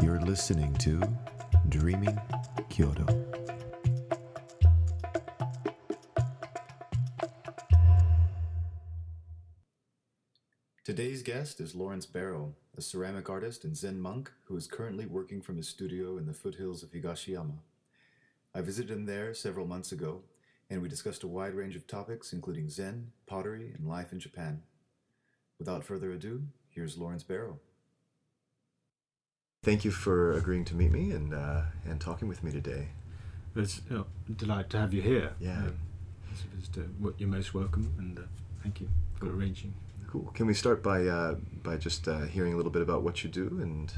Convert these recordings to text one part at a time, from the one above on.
You're listening to Dreaming Kyoto. Today's guest is Lawrence Barrow, a ceramic artist and Zen monk who is currently working from his studio in the foothills of Higashiyama. I visited him there several months ago, and we discussed a wide range of topics, including Zen, pottery, and life in Japan. Without further ado, here's Lawrence Barrow. Thank you for agreeing to meet me and uh, and talking with me today. It's a delight to have you here. Yeah. Um, it's, it's, uh, what- you're most welcome, and uh, thank you for arranging. Cool. Can we start by uh, by just uh, hearing a little bit about what you do and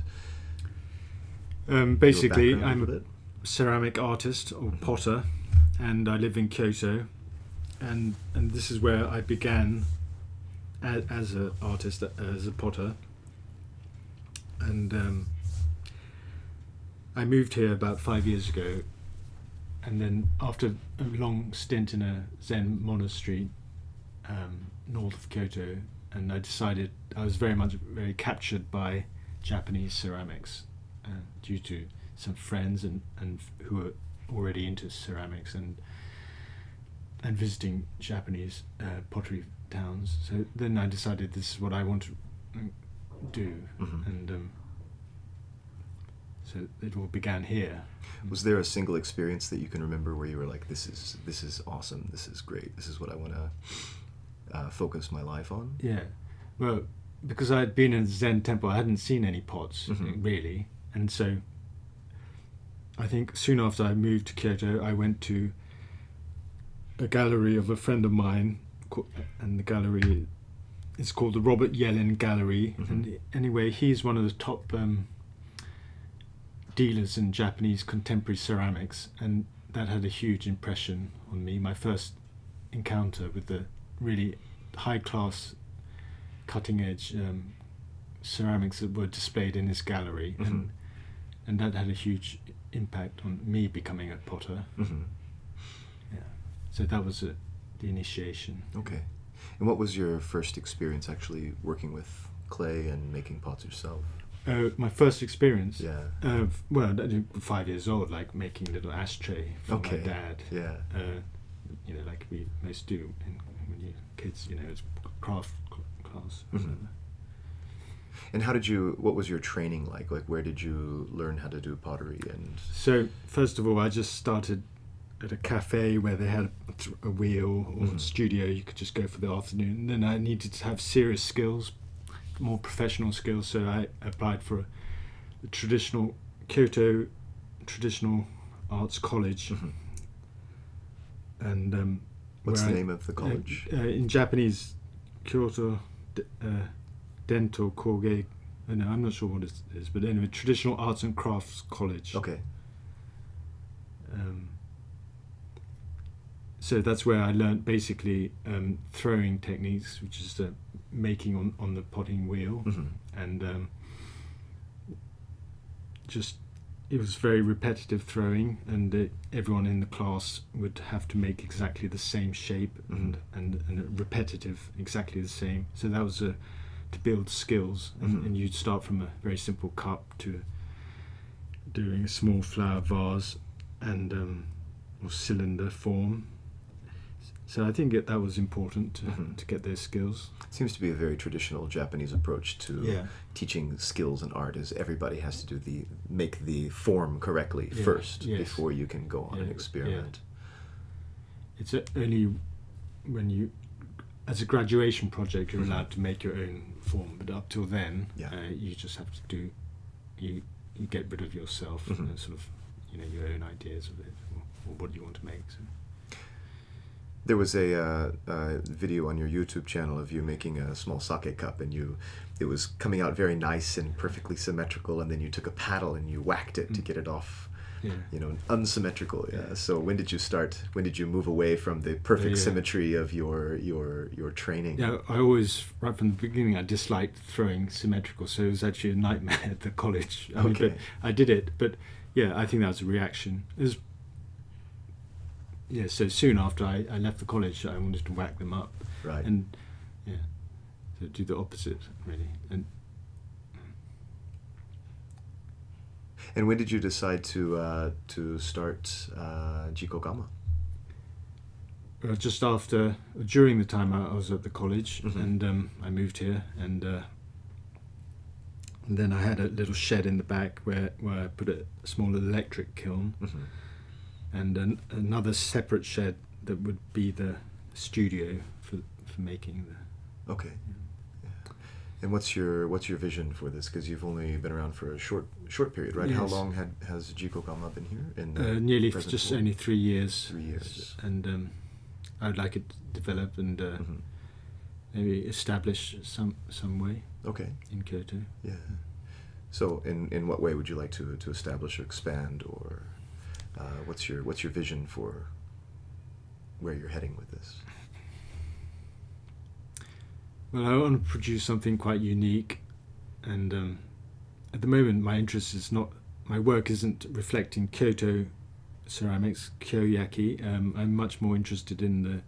Um, basically, I'm a bit? ceramic artist or potter, and I live in Kyoto, and and this is where I began as, as an artist, as a potter, and um, I moved here about five years ago, and then after a long stint in a Zen monastery um, north of Kyoto, and I decided I was very much very captured by Japanese ceramics uh, due to some friends and, and who were already into ceramics and and visiting Japanese uh, pottery towns. So then I decided this is what I want to mm, do, Mhm. and um, so it all began here. Was there a single experience that you can remember where you were like, "This is this is awesome. This is great. This is what I want to uh, focus my life on"? Yeah, well, because I had been in Zen temple, I hadn't seen any pots Mhm. really, and so I think soon after I moved to Kyoto, I went to a gallery of a friend of mine, and the gallery is called the Robert Yellin Gallery. Mhm. And anyway, he's one of the top um, dealers in Japanese contemporary ceramics, and that had a huge impression on me. My first encounter with the really high class, cutting edge um, ceramics that were displayed in this gallery, Mhm. and and that had a huge impact on me becoming a potter. hmm Yeah. So that was uh the initiation. Okay. And what was your first experience actually working with clay and making pots yourself? Uh, my first experience. Yeah. Well, five years old, like making little ashtray for Okay. my dad. Yeah. Uh, you know, like we most do in, when you kids. You know, it's craft class. Mhm. And how did you? What was your training like? Like, where did you learn how to do pottery? And So first of all, I just started at a cafe where they had a, a wheel or Mhm. studio. You could just go for the afternoon. And then I needed to have serious skills, more professional skills. So I applied for a, a traditional Kyoto traditional arts college, Mhm. and um, what's the I- name of the college? Uh, uh, in Japanese, Kyoto D- uh, Dento Koge. Uh, no, I'm not sure what it is, but anyway, traditional arts and crafts college. okay. Um, so that's where I learnt basically um, throwing techniques, which is uh, making on, on the potting wheel, hmm and um, just it was very repetitive throwing, and uh, everyone in the class would have to make exactly the same shape and, and and repetitive, exactly the same. So that was a to build skills, and, Mhm. and you'd start from a very simple cup to doing a small flower vase and um, or cylinder form. So I think it, that was important to, Mhm. to get those skills. It seems to be a very traditional Japanese approach to Yeah. teaching skills and art. Is everybody has to do the make the form correctly Yeah, first yes. before you can go on Yeah, an experiment. It's a- only when you, as a graduation project, you're Mhm. allowed to make your own form, but up till then, Yeah. uh, you just have to do, you, you get rid of yourself Mhm. and sort of, you know, your own ideas of it or, or what you want to make. So. There was a uh, uh, video on your YouTube channel of you making a small sake cup, and you, it was coming out very nice and perfectly symmetrical, and then you took a paddle and you whacked it to Mm. get it off, Yeah. you know, unsymmetrical. Yeah. Yeah. So when did you start? When did you move away from the perfect Yeah. symmetry of your your your training? Yeah, I always, right from the beginning, I disliked throwing symmetrical, so it was actually a nightmare at the college. I mean, Okay. but I did it, but yeah, I think that was a reaction. It was, yeah, so soon after I, I left the college, I wanted to whack them up. Right. And yeah, so do the opposite, really. And And when did you decide to uh, to start uh, Jikogama? Uh, just after, during the time I, was at the college, Mhm. and um, I moved here, and, uh, and then I had a little shed in the back where, where I put a small electric kiln, Mm-hmm. And an, another separate shed that would be the studio for for making the. Okay. Yeah. And what's your what's your vision for this? Because you've only been around for a short short period, right? Yes. How long had has Jiko Jikogama been here? In Uh, nearly just only three years. Three years. and um, I'd like it to develop and uh, Mhm. maybe establish some some way Okay. in Kyoto. Yeah. So, in, in what way would you like to, to establish or expand, or uh, what's your what's your vision for where you're heading with this? Well, I want to produce something quite unique, and um, at the moment, my interest is not my work isn't reflecting Kyoto ceramics, kyoyaki. Um, I'm much more interested in the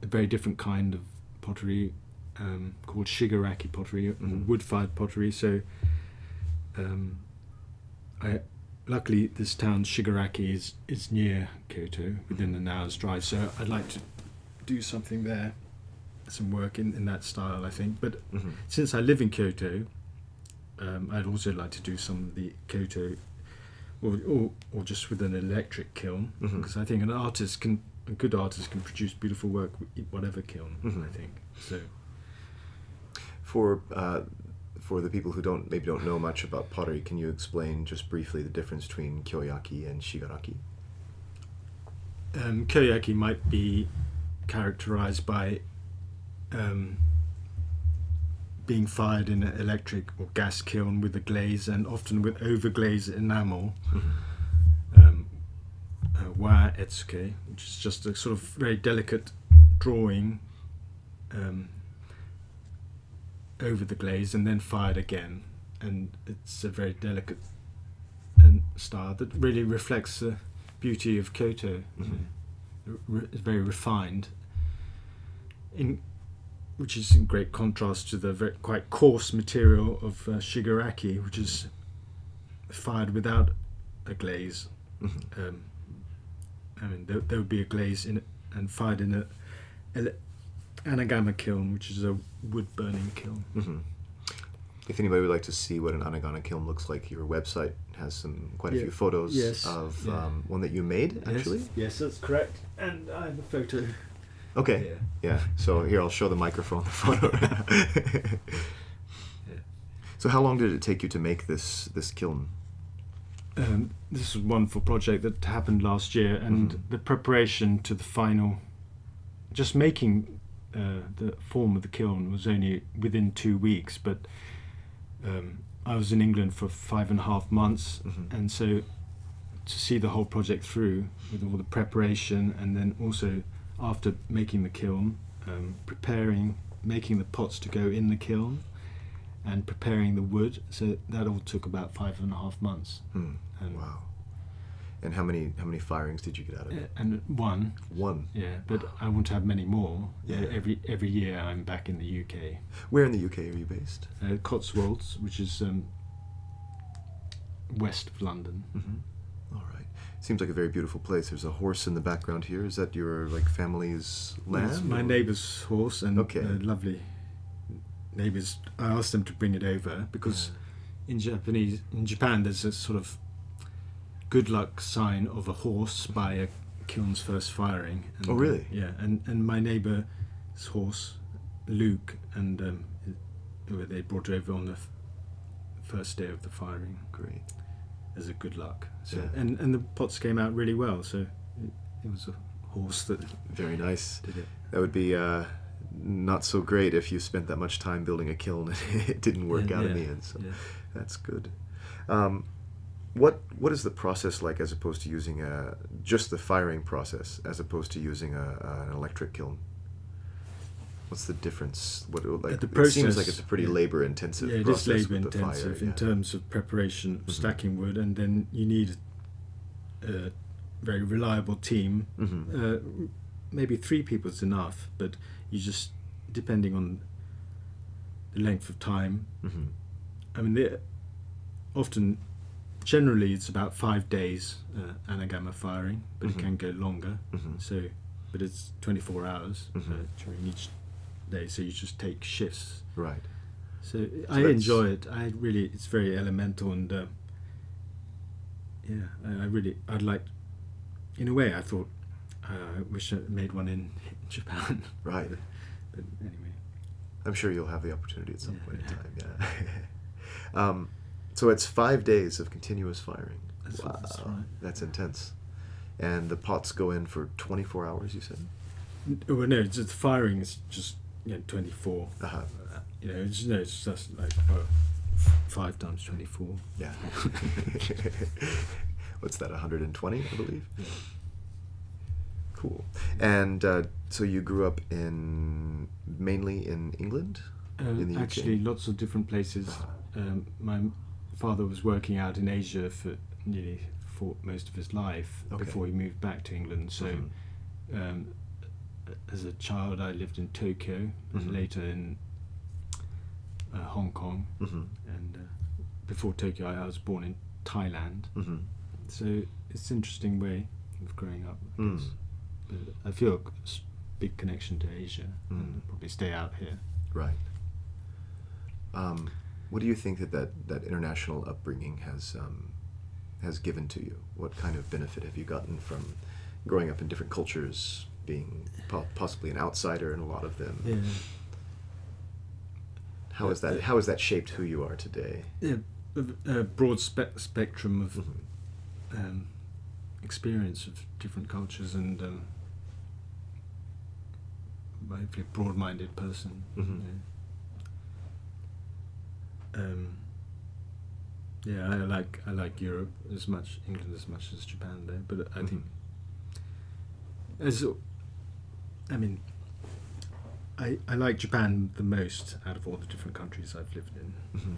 a very different kind of pottery um, called shigaraki pottery, Mhm. wood-fired pottery. So, um, I luckily this town Shigaraki is is near Kyoto, within an hour's drive. So I'd like to do something there, some work in, in that style. I think, but Mm-hmm. since I live in Kyoto, um, I'd also like to do some of the Kyoto, or or, or just with an electric kiln, because I think an artist can, a good artist can produce beautiful work with whatever kiln. Mhm. I think so. For uh, for the people who don't maybe don't know much about pottery, can you explain just briefly the difference between kyoyaki and shigaraki? Um, kyoyaki might be characterized by um, being fired in an electric or gas kiln with a glaze and often with overglaze enamel. um, uh, wa etsuke, which is just a sort of very delicate drawing um, over the glaze and then fired again. And it's a very delicate and style that really reflects the beauty of Kyoto. Mhm. Re- It's very refined, in which is in great contrast to the very, quite coarse material of uh, shigaraki, which is fired without a glaze Mhm. um, I mean, there, there would be a glaze in it and fired in a ele- anagama kiln, which is a wood burning kiln. Mhm. If anybody would like to see what an anagama kiln looks like, your website has some quite a Yeah. few photos Yes. of Yeah. um, one that you made actually. Yes, yes, that's correct. And I have a photo. Okay. Yeah. Yeah. So here I'll show the microphone the photo. Yeah. So how long did it take you to make this this kiln? Um, this was one for project that happened last year, and Mhm. the preparation to the final, just making uh, the form of the kiln was only within two weeks. But um, I was in England for five and a half months, Mhm. and so to see the whole project through with all the preparation, and then also after making the kiln, um, preparing, making the pots to go in the kiln, and preparing the wood. So that all took about five and a half months. And, Wow. And how many how many firings did you get out of it? and one, One. yeah, but I want to have many more. Yeah. Uh, every every year I'm back in the UK. Where in the UK are you based? Uh, Cotswolds, which is um, west of London. Mm-hmm. All right. Seems like a very beautiful place. There's a horse in the background here. Is that your like family's land? It's my or- neighbour's horse and Okay. uh, lovely neighbours. I asked them to bring it over because in Japanese, in Japan, there's a sort of good luck sign of a horse by a kiln's first firing. And, Oh, really? yeah, and and my neighbour's horse, Luke, and um, they brought it over on the f- first day of the firing Great. as a good luck. So Yeah. and and the pots came out really well. So it, it was a horse that Very nice. did it. That would be uh, not so great if you spent that much time building a kiln and it didn't work Yeah, out in the end. So yeah. that's good. Um, what what is the process like as opposed to using a just the firing process as opposed to using a, an electric kiln? What's the difference? What like the it seems like it's a pretty labor intensive Yeah, it is process with the fire. intensive in yeah. terms of preparation, Mhm. stacking wood, and then you need a very reliable team. Mhm. Uh, maybe three people is enough, but you just depending on the length of time. Mhm. I mean, often generally it's about five days uh, anagama firing, but Mhm. it can go longer. Mhm. So, but it's 24 hours uh, Mhm. during each day. So you just take shifts. Right. So, I enjoy it. I really, it's very elemental and uh, yeah, I, I really, I'd like. In a way, I thought uh, I wish I made one in Japan. Right. but anyway, I'm sure you'll have the opportunity at some Yeah, point in yeah. time. Yeah. um, so it's five days of continuous firing. That's- wow, that's right. that's intense. And the pots go in for 24 hours. You said. Well, no, just firing is just you know 24. Uh-huh. Uh, you know, it's, no, it's just like well, five times 24. Yeah. What's that? 120, I believe. Cool. And uh, so you grew up in mainly in England. Uh, In the UK? actually, lots of different places. Ah. Um, my father was working out in Asia for nearly for most of his life Okay. before he moved back to England. So, Mhm. um, as a child, I lived in Tokyo, Mhm. and later in uh, Hong Kong, Mhm. and uh, before Tokyo, I, was born in Thailand. Mhm. So it's an interesting way of growing up. I Mm. I feel a big connection to Asia, Mm. and probably stay out here. Right. Um, what do you think that, that that international upbringing has um, has given to you? What kind of benefit have you gotten from growing up in different cultures, being po- possibly an outsider in a lot of them? Yeah. How has that How has that shaped who you are today? yeah, a, a broad spe- spectrum of Mhm. um, experience of different cultures and um, hopefully a broad-minded person. you Mhm. Um, yeah, I like I like Europe as much, England as much as Japan there, but I think as I mean, I I like Japan the most out of all the different countries I've lived in. Mhm.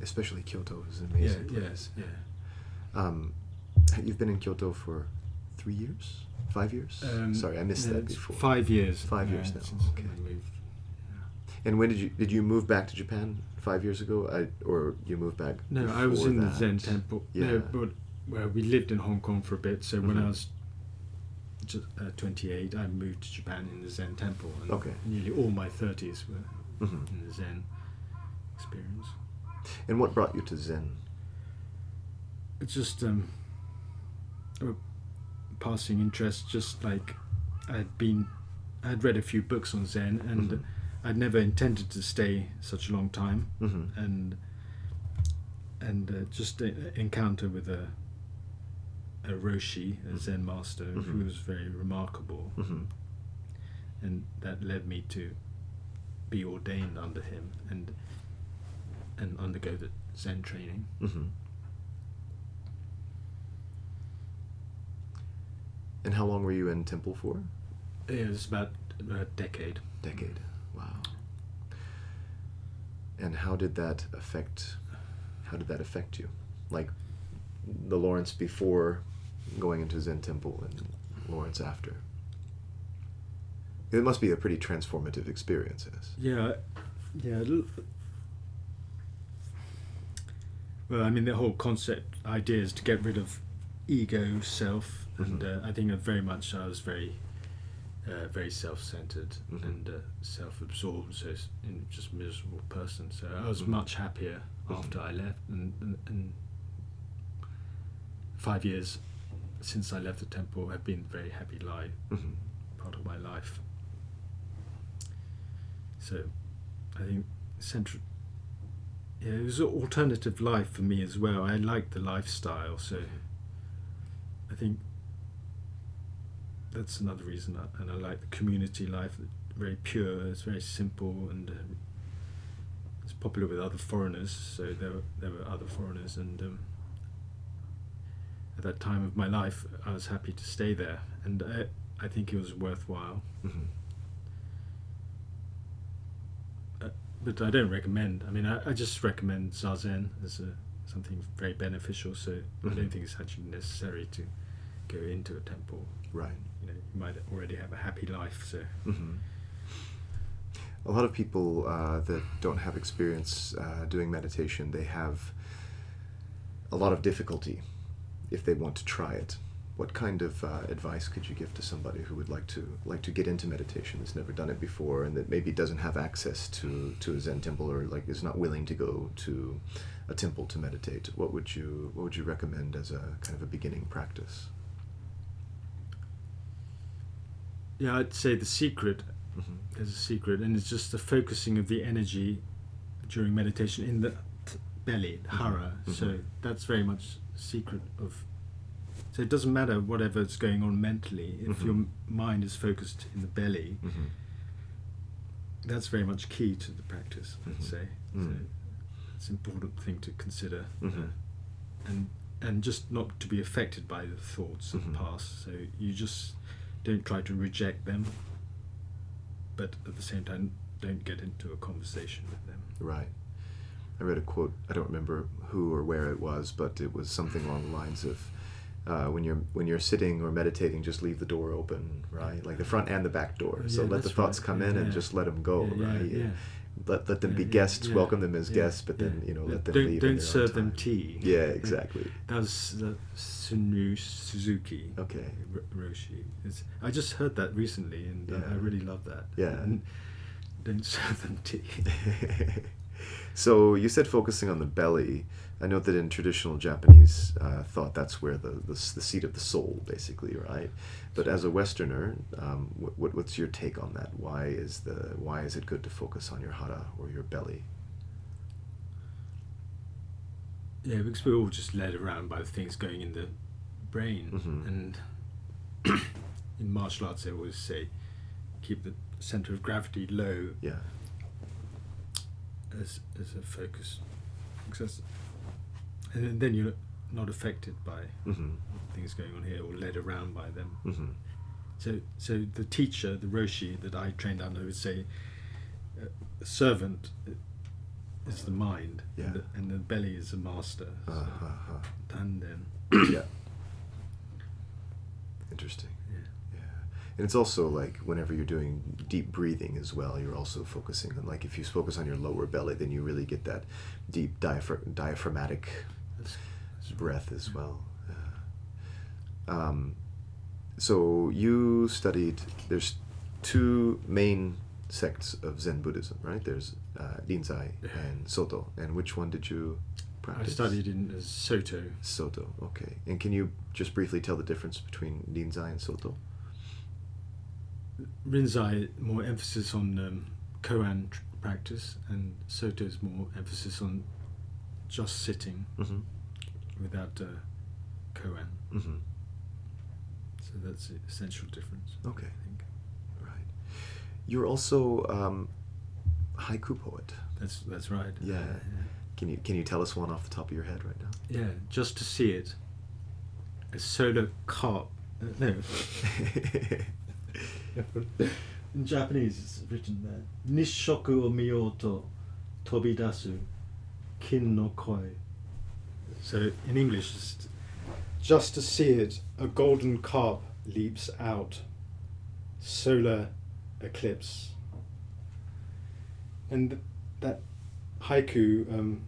Especially Kyoto is an amazing yeah, place. yes, yeah. Um, you've been in Kyoto for three years, five years. Um, Sorry, I missed that before. Five years. Five yeah, years now, okay. And when did you did you move back to Japan five years ago, I, or you moved back? No, I was in the that? Zen temple. Yeah. No, but well, we lived in Hong Kong for a bit. So when Mhm. I was uh, 28, I moved to Japan in the Zen temple, and Okay. nearly all my 30s were Mhm. in the Zen experience. And what brought you to Zen? It's just um, a passing interest. Just like I'd been, I'd read a few books on Zen, and Mhm. I'd never intended to stay such a long time. hmm and and uh, just an encounter with a a roshi, a Zen master, who was very remarkable, hmm and that led me to be ordained under him and and undergo the Zen training. hmm And how long were you in temple for? It was about a decade. Decade. Wow. And how did that affect? How did that affect you? Like the Lawrence before going into Zen temple and Lawrence after. It must be a pretty transformative experience. Yes. Yeah, yeah. Well, I mean, the whole concept idea is to get rid of ego, self, and Mhm. uh, I think very much I was very, uh, very self-centered Mhm. and uh, self-absorbed, so s- and just miserable person. So I was Mhm. much happier Mhm. after I left, and, and, and five years since I left the temple have been very happy life, hmm part of my life. So, I think central. Yeah, it was an alternative life for me as well. I liked the lifestyle, so I think that's another reason. I, and I like the community life. Very pure. It's very simple, and uh, it's popular with other foreigners. So there were there were other foreigners, and um, at that time of my life, I was happy to stay there, and I I think it was worthwhile. hmm but I don't recommend. I mean, I, I just recommend zazen as a something very beneficial. So I Mhm. don't think it's actually necessary to go into a temple. Right. You know, you might already have a happy life. So hmm A lot of people uh, that don't have experience uh, doing meditation, they have a lot of difficulty if they want to try it. What kind of uh, advice could you give to somebody who would like to like to get into meditation, that's never done it before, and that maybe doesn't have access to, to a Zen temple or like is not willing to go to a temple to meditate? What would you what would you recommend as a kind of a beginning practice? Yeah, I'd say the secret hmm is a secret, and it's just the focusing of the energy during meditation in the t- belly, the hara. Mhm. So that's very much secret of. So it doesn't matter whatever's going on mentally if Mhm. your mind is focused in the belly. hmm That's very much key to the practice. I'd say. Mm. So it's an important thing to consider, uh, and and just not to be affected by the thoughts of the past. So you just don't try to reject them, but at the same time, don't get into a conversation with them. Right. I read a quote. I don't remember who or where it was, but it was something along the lines of, uh, "When you're when you're sitting or meditating, just leave the door open, right? Like the front and the back door. So Yeah, let the thoughts right. come Yeah, in and just let them go, Yeah, yeah, right? Let let them be guests. yeah, Welcome them as yeah, guests, but then you know let them don't, leave. Don't serve them tea. Yeah, exactly. That was the Shunryu Suzuki. Okay. R- Roshi. It's, I just heard that recently, and uh, I really love that. Yeah. And don't serve them tea. so you said focusing on the belly. I know that in traditional Japanese uh, thought, that's where the, the the seat of the soul, basically, right? But as a Westerner, um, what, what what's your take on that? Why is the why is it good to focus on your hara or your belly? Yeah, because we're all just led around by the things going in the brain. Mhm. And in martial arts, they always say, keep the center of gravity low Yeah. As, as a focus. Because and then- then you're not affected by hmm things going on here or led around by them. hmm So, so the teacher, the roshi that I trained under, would say, uh, servant is the mind, Yeah. and, the, and the belly is the master. So, Uh-huh. tanden. yeah. Interesting. And it's also like whenever you're doing deep breathing as well, you're also focusing on like if you focus on your lower belly, then you really get that deep diaphr- diaphragmatic That's, that's breath as well. Yeah. Um, so you studied. There's two main sects of Zen Buddhism, right? There's uh, Rinzai and Soto. And which one did you practice? I studied in uh, Soto. Soto. Okay. And can you just briefly tell the difference between Rinzai and Soto? Rinzai more emphasis on um, koan tr- practice, and Soto is more emphasis on just sitting Mm-hmm. without uh, koan. Mm-hmm. So that's the essential difference. Okay. I think Right. You're also um, haiku poet. that's that's right. Yeah. Can you can you tell us one off the top of your head right now? Yeah, just to see it. A solar carp. Uh, no. In Japanese, it's written there. Nishoku o miyoto tobidasu kin no koi. So in English, just, just to see it, a golden carp leaps out. Solar eclipse. And that haiku um,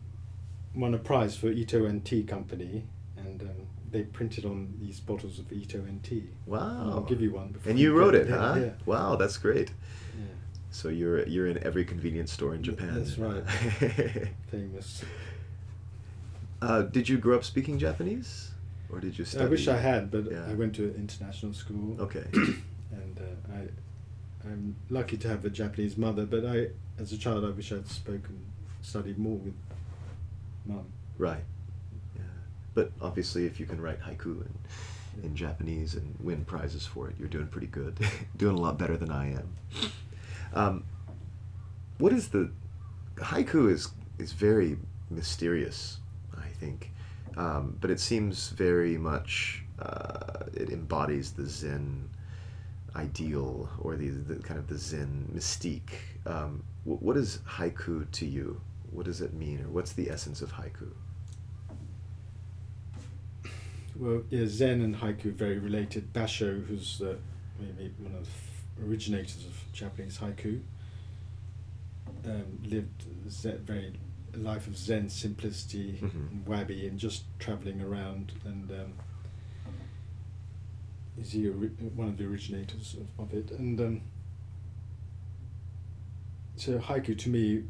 won a prize for Ito En Tea Company, and um, they printed on these bottles of Ito En Tea. Wow. I'll give you one. Before And you wrote go. it, huh? Yeah. Wow, that's great. yeah. So you're you're in every convenience store in Japan. that's right. Famous. uh, did you grow up speaking Japanese, or did you study? I wish I had, but Yeah. I went to international school. Okay. And uh, I, I'm lucky to have a Japanese mother, but I, as a child, I wish I'd spoken, studied more with mum. right. But obviously, if you can write haiku in, in Japanese and win prizes for it, you're doing pretty good. doing a lot better than I am. Um, what is the haiku is is very mysterious, I think, um, but it seems very much uh, it embodies the Zen ideal or the, the kind of the Zen mystique. Um, wh- what is haiku to you? What does it mean, or what's the essence of haiku? Well, yeah, Zen and haiku are very related. Basho, who's maybe one of the originators of Japanese haiku, um, lived Zen, very a life of Zen simplicity, Mhm. and wabi, and just traveling around. And um, is he ori- one of the originators of, of it? And um, so haiku to me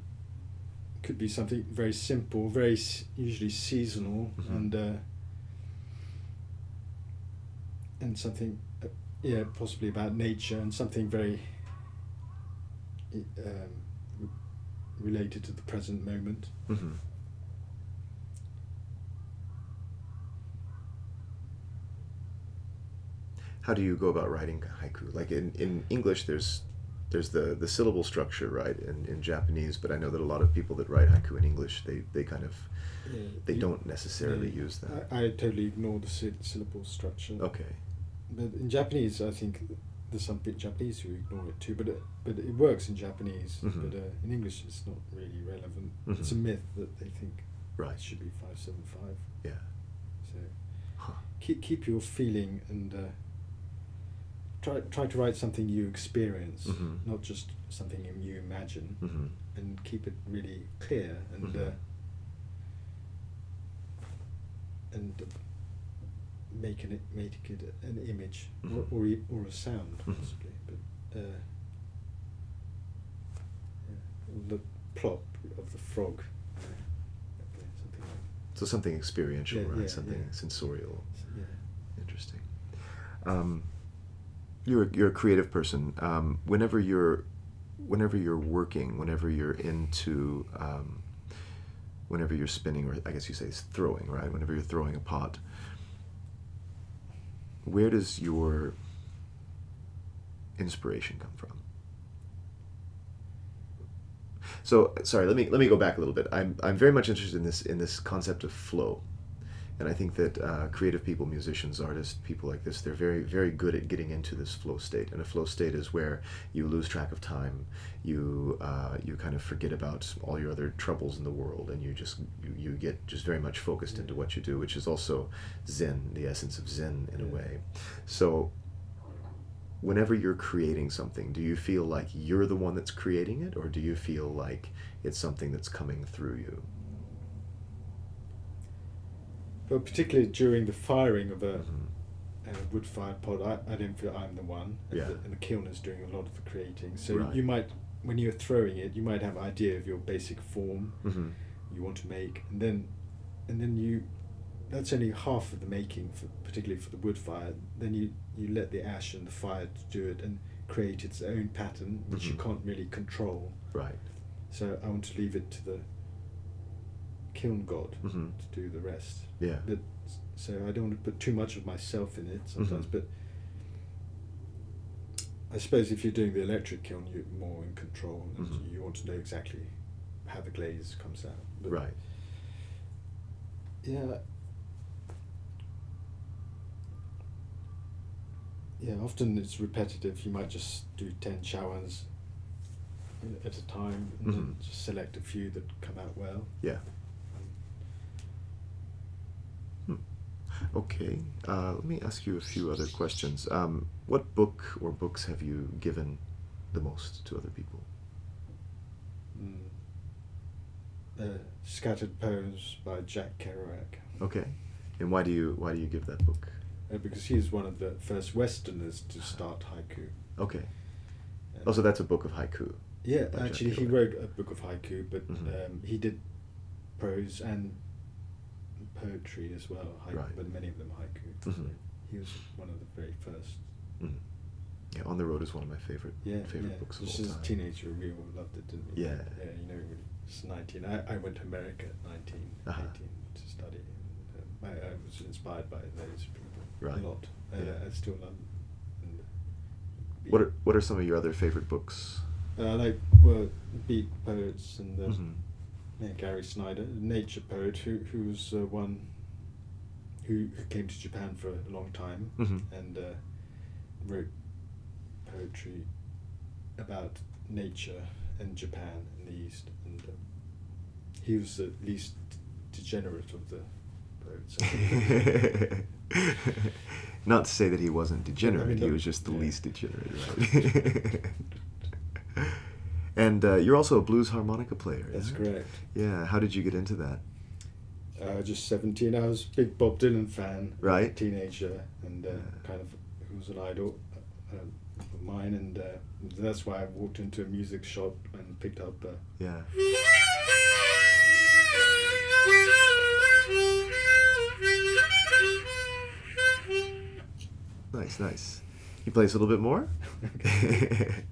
could be something very simple, very s- usually seasonal, Mhm. and uh, and something, uh, yeah, possibly about nature, and something very um, related to the present moment. hmm How do you go about writing haiku? Like in, in English, there's there's the, the syllable structure, right? In, in Japanese, but I know that a lot of people that write haiku in English, they, they kind of Yeah, they you- don't necessarily yeah, use that. I, I totally ignore the syllable structure. Okay. But in Japanese, I think there's some bit Japanese who ignore it too. But it, but it works in Japanese. Mhm. But uh, in English, it's not really relevant. It's a Mhm. myth that they think Right. it should be five seven five. Yeah. So Huh. keep keep your feeling and uh, try try to write something you experience, Mhm. not just something you- imagine, hmm and keep it really clear and Mhm. uh, and uh, make an i- make it an image Mhm. or or, or a sound possibly, but uh, yeah, the plop of the frog, uh, something like So something experiential, Yeah, right? yeah, something sensorial. yeah. Interesting. Um, you're you're a creative person. Um, whenever you're whenever you're working, whenever you're into um, whenever you're spinning, or I guess you say throwing, right? Whenever you're throwing a pot, where does your inspiration come from? So sorry, let me let me go back a little bit. I'm I'm very much interested in this in this concept of flow, and I think that uh, creative people, musicians, artists, people like this, they're very very good at getting into this flow state. And a flow state is where you lose track of time, you uh, you kind of forget about all your other troubles in the world, and you just you, you get just very much focused into what you do, which is also Zen, the essence of Zen in a way. So whenever you're creating something, do you feel like you're the one that's creating it, or do you feel like it's something that's coming through you? But particularly during the firing of a, Mhm. a wood-fired pod, I, I don't feel I'm the one, and, Yeah. the, and the kiln is doing a lot of the creating. So Right. you might, when you're throwing it, you might have an idea of your basic form Mhm. you want to make, and then, and then you, that's only half of the making, for, particularly for the wood fire. Then you you let the ash and the fire do it and create its own pattern, which you Mhm. can't really control. Right. So I want to leave it to the kiln god Mhm. to do the rest. Yeah. But so I don't want to put too much of myself in it sometimes. Mhm. But I suppose if you're doing the electric kiln, you're more in control, and Mhm. you want to know exactly how the glaze comes out. But Right. Yeah. Yeah, often it's repetitive. You might just do 10 showers at a time and Mhm. just select a few that come out well. Yeah. Okay. Uh, let me ask you a few other questions. Um, what book or books have you given the most to other people? Mm. Uh, Scattered Poems by Jack Kerouac. Okay. And why do you why do you give that book? Uh, because he was one of the first Westerners to start haiku. Okay. And- Oh, so that's a book of haiku. Yeah, actually, he wrote a book of haiku, but Mhm. um, he did prose and poetry as well. Haiku, Right. But many of them haiku. Mhm. he was one of the very first. Mm. Yeah, On the Road is one of my favorite Yeah, favorite yeah. books of Just all as time. a teenager, we all loved it, didn't we? Yeah. Yeah, you know, it's nineteen. I, I went to America at 19, Uh-huh. 18 to study. And, um, I, I was inspired by those people Right. a lot. Uh, Yeah. I still love. And What are what are some of your other favorite books? Uh, I like well, beat poets and uh, Mhm. Yeah, Gary Snyder, a nature poet who who was uh, one who, who came to Japan for a long time Mhm. and uh, wrote poetry about nature and Japan in the East, and um, he was the least degenerate of the poets. Not to say that he wasn't degenerate, I mean, he was just the yeah. least degenerate, right? And uh, you're also a blues harmonica player. That's it? correct. Yeah. How did you get into that? Uh, just 17. I was a big Bob Dylan fan. Right. Teenager, and uh, kind of he was an idol uh, of mine, and uh, that's why I walked into a music shop and picked up. Uh, Yeah. Nice, nice. You play us a little bit more? Thank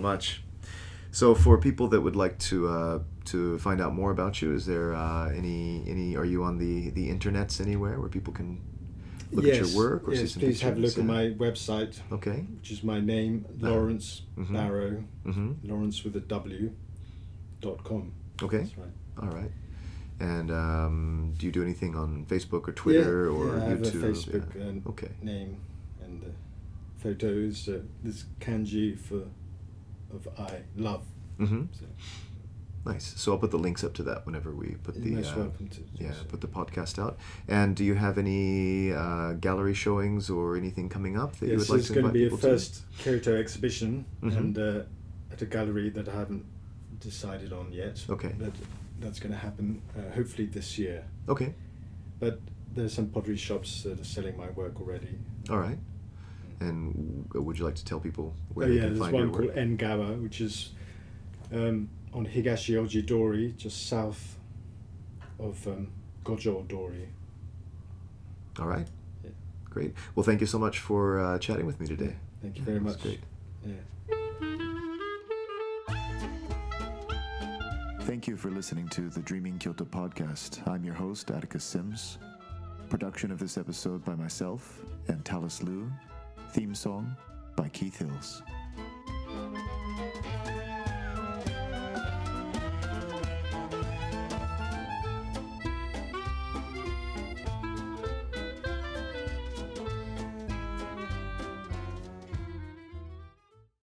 much. So, for people that would like to uh, to find out more about you, is there uh, any any? Are you on the the internets anywhere where people can look at your work or see yes, please have a look at my website, Okay. which is my name, Uh-huh. Lawrence Mhm. Barrow, Mm-hmm. Lawrence with a W, dot com. Okay. That's right. All right. And um, do you do anything on Facebook or Twitter yeah, or yeah, YouTube? Facebook Yeah. and Okay. name and the photos. Uh, this kanji for of I love. Mm-hmm. So Nice. So I'll put the links up to that whenever we put you're the most uh, welcome to. yeah so. put the podcast out. And do you have any uh, gallery showings or anything coming up that you would like it's to It's going to invite be a first Kyoto exhibition Mhm. and uh, at a gallery that I haven't decided on yet. Okay. But that's going to happen uh, hopefully this year. Okay. But there's some pottery shops that are selling my work already. All right. And would you like to tell people where oh they yeah, can there's find one called work? Engawa, which is um, on Higashi Ojidori, just south of um, Gojo Dori. All right. Yeah. Great. Well, thank you so much for uh, chatting with me today. Thank you Yeah, very it much. great. Yeah. Thank you for listening to the Dreaming Kyoto podcast. I'm your host, Atticus Sims. Production of this episode by myself and Talis Liu. Theme song by Keith Hills.